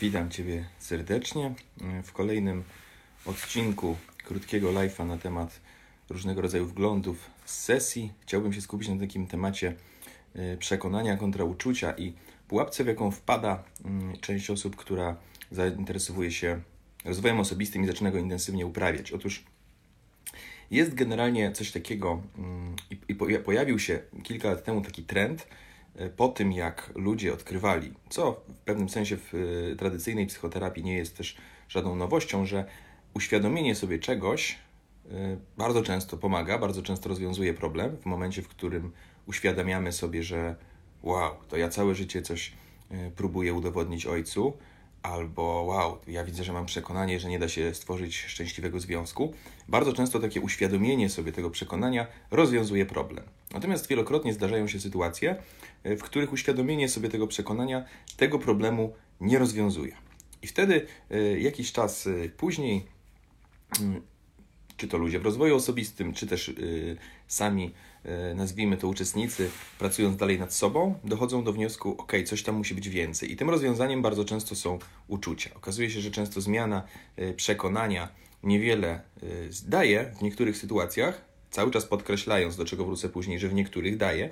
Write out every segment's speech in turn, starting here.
Witam Ciebie serdecznie w kolejnym odcinku krótkiego live'a na temat różnego rodzaju wglądów z sesji. Chciałbym się skupić na takim temacie e, przekonania kontra uczucia i pułapce, w jaką wpada mm, część osób, która zainteresowuje się rozwojem osobistym i zaczyna go intensywnie uprawiać. Otóż jest generalnie coś takiego mm, i pojawił się kilka lat temu taki trend, E, po tym, jak ludzie odkrywali, co w pewnym sensie w e, tradycyjnej psychoterapii nie jest też żadną nowością, że uświadomienie sobie czegoś e, bardzo często pomaga, bardzo często rozwiązuje problem w momencie, w którym uświadamiamy sobie, że wow, to ja całe życie coś próbuję udowodnić ojcu, albo wow, ja widzę, że mam przekonanie, że nie da się stworzyć szczęśliwego związku. Bardzo często takie uświadomienie sobie tego przekonania rozwiązuje problem. Natomiast wielokrotnie zdarzają się sytuacje, w których uświadomienie sobie tego przekonania tego problemu nie rozwiązuje. I wtedy e, jakiś czas e, później, mm, czy to ludzie w rozwoju osobistym, czy też e, sami, nazwijmy to uczestnicy, pracując dalej nad sobą, dochodzą do wniosku, ok, coś tam musi być więcej. I tym rozwiązaniem bardzo często są uczucia. Okazuje się, że często zmiana przekonania niewiele daje w niektórych sytuacjach, cały czas podkreślając, do czego wrócę później, że w niektórych daje,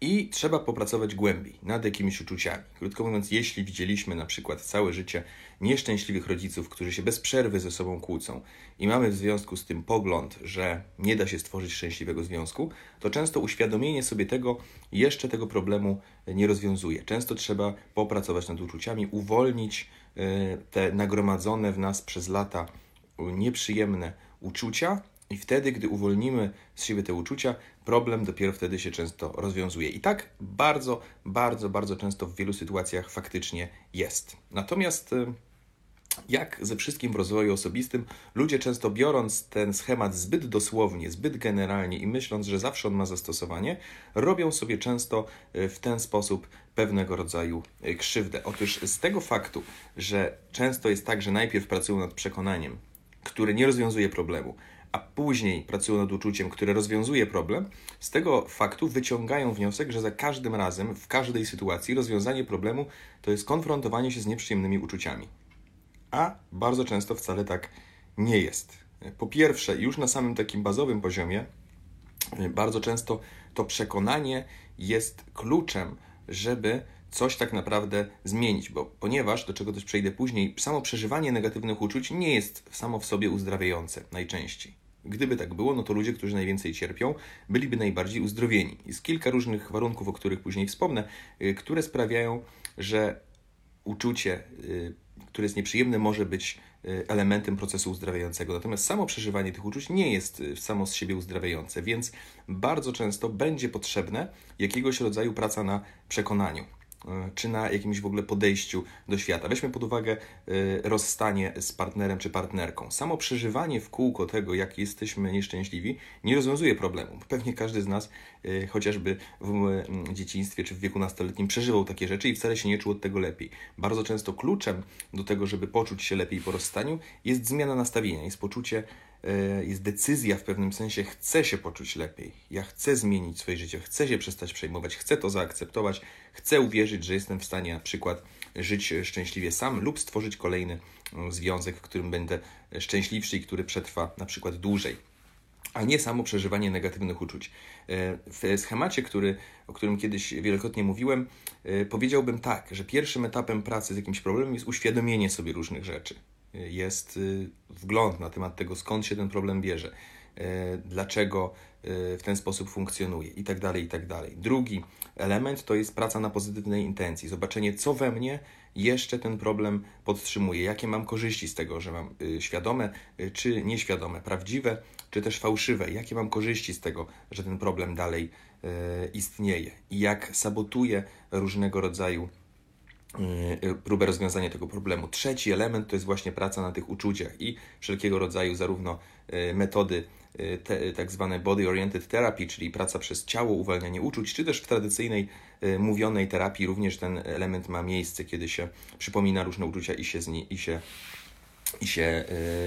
i trzeba popracować głębiej nad jakimiś uczuciami. Krótko mówiąc, jeśli widzieliśmy na przykład całe życie nieszczęśliwych rodziców, którzy się bez przerwy ze sobą kłócą i mamy w związku z tym pogląd, że nie da się stworzyć szczęśliwego związku, to często uświadomienie sobie tego jeszcze tego problemu nie rozwiązuje. Często trzeba popracować nad uczuciami, uwolnić e, te nagromadzone w nas przez lata nieprzyjemne uczucia i wtedy, gdy uwolnimy z siebie te uczucia, problem dopiero wtedy się często rozwiązuje. I tak bardzo, bardzo, bardzo często w wielu sytuacjach faktycznie jest. Natomiast y, jak ze wszystkim w rozwoju osobistym, ludzie często biorąc ten schemat zbyt dosłownie, zbyt generalnie i myśląc, że zawsze on ma zastosowanie, robią sobie często y, w ten sposób pewnego rodzaju y, krzywdę. Otóż z tego faktu, że często jest tak, że najpierw pracują nad przekonaniem, które nie rozwiązuje problemu, a później pracują nad uczuciem, które rozwiązuje problem, z tego faktu wyciągają wniosek, że za każdym razem, w każdej sytuacji, rozwiązanie problemu to jest konfrontowanie się z nieprzyjemnymi uczuciami. A bardzo często wcale tak nie jest. Po pierwsze, już na samym takim bazowym poziomie, bardzo często to przekonanie jest kluczem, żeby coś tak naprawdę zmienić, bo ponieważ, do czego też przejdę później, samo przeżywanie negatywnych uczuć nie jest samo w sobie uzdrawiające najczęściej. Gdyby tak było, no to ludzie, którzy najwięcej cierpią, byliby najbardziej uzdrowieni. Jest kilka różnych warunków, o których później wspomnę, y, które sprawiają, że uczucie, y, które jest nieprzyjemne, może być y, elementem procesu uzdrawiającego. Natomiast samo przeżywanie tych uczuć nie jest samo z siebie uzdrawiające, więc bardzo często będzie potrzebne jakiegoś rodzaju praca na przekonaniu. E, czy na jakimś w ogóle podejściu do świata. Weźmy pod uwagę e, rozstanie z partnerem czy partnerką. Samo przeżywanie w kółko tego, jak jesteśmy nieszczęśliwi, nie rozwiązuje problemu. Pewnie każdy z nas, e, chociażby w dzieciństwie czy w wieku nastoletnim, przeżywał takie rzeczy i wcale się nie czuł od tego lepiej. Bardzo często kluczem do tego, żeby poczuć się lepiej po rozstaniu, jest zmiana nastawienia, jest poczucie jest decyzja w pewnym sensie, chcę się poczuć lepiej. Ja chcę zmienić swoje życie, chcę się przestać przejmować, chcę to zaakceptować, chcę uwierzyć, że jestem w stanie na przykład żyć szczęśliwie sam lub stworzyć kolejny e, związek, w którym będę szczęśliwszy i który przetrwa na przykład dłużej a nie samo przeżywanie negatywnych uczuć. E, w schemacie, który, o którym kiedyś wielokrotnie mówiłem, powiedziałbym tak, że pierwszym etapem pracy z jakimś problemem jest uświadomienie sobie różnych rzeczy jest y, wgląd na temat tego, skąd się ten problem bierze, y, dlaczego y, w ten sposób funkcjonuje i tak dalej, i tak dalej. Drugi element to jest praca na pozytywnej intencji, zobaczenie, co we mnie jeszcze ten problem podtrzymuje, jakie mam korzyści z tego, że mam świadome czy nieświadome, prawdziwe czy też fałszywe, jakie mam korzyści z tego, że ten problem dalej istnieje i jak sabotuje różnego rodzaju próbę rozwiązania tego problemu. Trzeci element to jest właśnie praca na tych uczuciach i wszelkiego rodzaju zarówno y, metody y, te, tak zwane body oriented therapy, czyli praca przez ciało, uwalnianie uczuć, czy też w tradycyjnej mówionej terapii również ten element ma miejsce, kiedy się przypomina różne uczucia i się, i się i się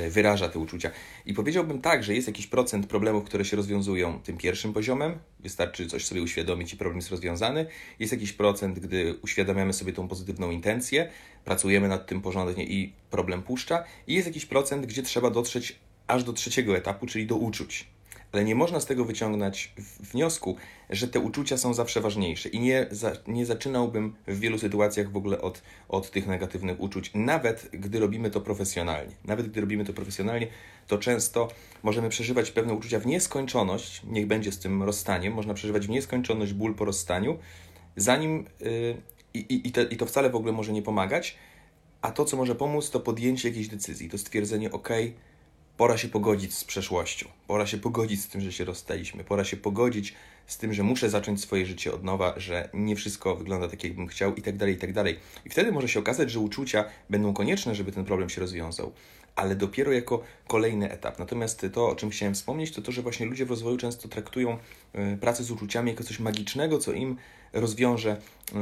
wyraża te uczucia. I powiedziałbym tak, że jest jakiś procent problemów, które się rozwiązują tym pierwszym poziomem. Wystarczy coś sobie uświadomić i problem jest rozwiązany. Jest jakiś procent, gdy uświadamiamy sobie tą pozytywną intencję, pracujemy nad tym porządnie i problem puszcza. I jest jakiś procent, gdzie trzeba dotrzeć aż do trzeciego etapu, czyli do uczuć ale nie można z tego wyciągnąć wniosku, że te uczucia są zawsze ważniejsze. I nie, za, nie zaczynałbym w wielu sytuacjach w ogóle od, od tych negatywnych uczuć, nawet gdy robimy to profesjonalnie. Nawet gdy robimy to profesjonalnie, to często możemy przeżywać pewne uczucia w nieskończoność, niech będzie z tym rozstaniem, można przeżywać w nieskończoność ból po rozstaniu, zanim yy, i, i, te, i to wcale w ogóle może nie pomagać, a to, co może pomóc, to podjęcie jakiejś decyzji, to stwierdzenie, ok, Pora się pogodzić z przeszłością, pora się pogodzić z tym, że się rozstaliśmy, pora się pogodzić z tym, że muszę zacząć swoje życie od nowa, że nie wszystko wygląda tak, jakbym chciał i tak dalej, i tak dalej. I wtedy może się okazać, że uczucia będą konieczne, żeby ten problem się rozwiązał, ale dopiero jako kolejny etap. Natomiast to, o czym chciałem wspomnieć, to to, że właśnie ludzie w rozwoju często traktują y, pracę z uczuciami jako coś magicznego, co im rozwiąże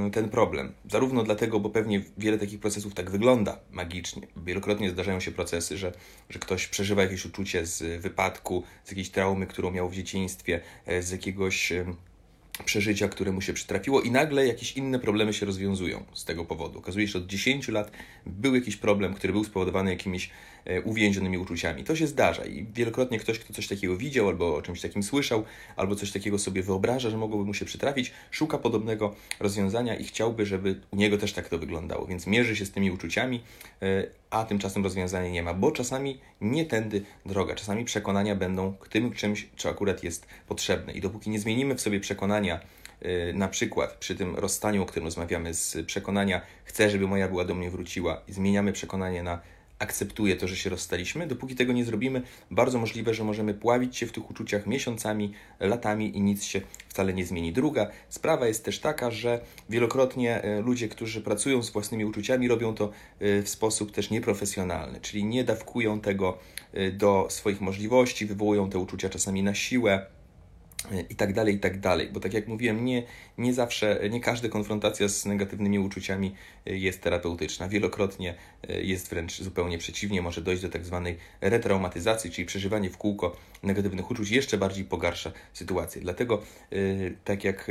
y, ten problem. Zarówno dlatego, bo pewnie wiele takich procesów tak wygląda magicznie. Wielokrotnie zdarzają się procesy, że, że ktoś przeżywa jakieś uczucie z wypadku, z jakiejś traumy, którą miał w dzieciństwie, e, z jakiegoś przeżycia, które mu się przytrafiło i nagle jakieś inne problemy się rozwiązują z tego powodu. Okazuje się, że od 10 lat był jakiś problem, który był spowodowany jakimiś e, uwięzionymi uczuciami. To się zdarza i wielokrotnie ktoś, kto coś takiego widział albo o czymś takim słyszał, albo coś takiego sobie wyobraża, że mogłoby mu się przytrafić, szuka podobnego rozwiązania i chciałby, żeby u niego też tak to wyglądało, więc mierzy się z tymi uczuciami, e, a tymczasem rozwiązania nie ma, bo czasami nie tędy droga, czasami przekonania będą tym czymś, co akurat jest potrzebne i dopóki nie zmienimy w sobie przekonania, y, na przykład przy tym rozstaniu, o którym rozmawiamy, z przekonania chcę, żeby moja była do mnie wróciła i zmieniamy przekonanie na akceptuję to, że się rozstaliśmy. Dopóki tego nie zrobimy, bardzo możliwe, że możemy pławić się w tych uczuciach miesiącami, latami i nic się wcale nie zmieni. Druga sprawa jest też taka, że wielokrotnie e, ludzie, którzy pracują z własnymi uczuciami, robią to e, w sposób też nieprofesjonalny, czyli nie dawkują tego e, do swoich możliwości, wywołują te uczucia czasami na siłę i tak dalej, i tak dalej. Bo tak jak mówiłem, nie, nie zawsze, nie każda konfrontacja z negatywnymi uczuciami e, jest terapeutyczna. Wielokrotnie e, jest wręcz zupełnie przeciwnie, może dojść do tak zwanej retraumatyzacji, czyli przeżywanie w kółko negatywnych uczuć jeszcze bardziej pogarsza sytuację. Dlatego, e, tak jak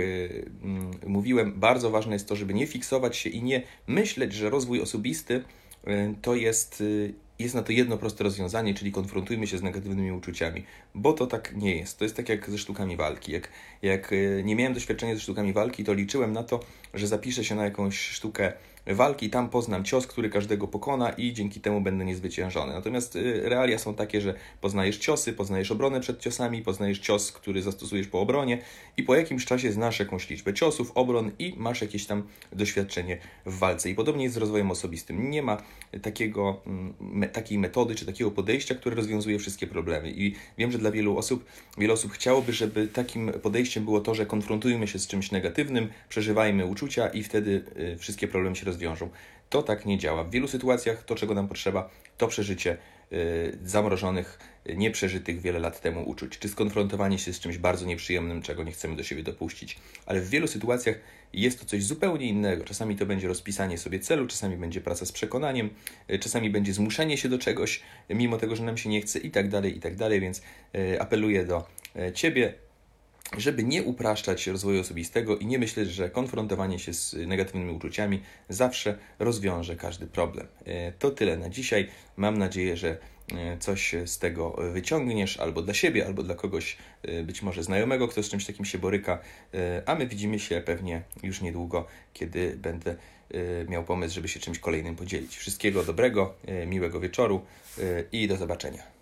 mm, mówiłem, bardzo ważne jest to, żeby nie fiksować się i nie myśleć, że rozwój osobisty to jest jest na to jedno proste rozwiązanie, czyli konfrontujmy się z negatywnymi uczuciami, bo to tak nie jest. To jest tak jak ze sztukami walki. Jak, jak e, nie miałem doświadczenia ze sztukami walki, to liczyłem na to, że zapiszę się na jakąś sztukę walki, tam poznam cios, który każdego pokona i dzięki temu będę niezwyciężony. Natomiast y, realia są takie, że poznajesz ciosy, poznajesz obronę przed ciosami, poznajesz cios, który zastosujesz po obronie i po jakimś czasie znasz jakąś liczbę ciosów, obron i masz jakieś tam doświadczenie w walce. I podobnie jest z rozwojem osobistym. Nie ma takiego, mm, takiej metody czy takiego podejścia, które rozwiązuje wszystkie problemy. I wiem, że dla wielu osób, wiele osób chciałoby, żeby takim podejściem było to, że konfrontujmy się z czymś negatywnym, przeżywajmy uczucia i wtedy y, wszystkie problemy się rozwiązują To tak nie działa. W wielu sytuacjach to, czego nam potrzeba, to przeżycie y, zamrożonych, nieprzeżytych wiele lat temu uczuć, czy skonfrontowanie się z czymś bardzo nieprzyjemnym, czego nie chcemy do siebie dopuścić. Ale w wielu sytuacjach jest to coś zupełnie innego. Czasami to będzie rozpisanie sobie celu, czasami będzie praca z przekonaniem, y, czasami będzie zmuszenie się do czegoś, mimo tego, że nam się nie chce i tak dalej, i tak dalej. Więc y, apeluję do Ciebie, żeby nie upraszczać rozwoju osobistego i nie myśleć, że konfrontowanie się z negatywnymi uczuciami zawsze rozwiąże każdy problem. E, to tyle na dzisiaj. Mam nadzieję, że e, coś z tego wyciągniesz albo dla siebie, albo dla kogoś e, być może znajomego, kto z czymś takim się boryka. A my widzimy się pewnie już niedługo, kiedy będę miał pomysł, żeby się czymś kolejnym podzielić. Wszystkiego dobrego, miłego wieczoru i do zobaczenia.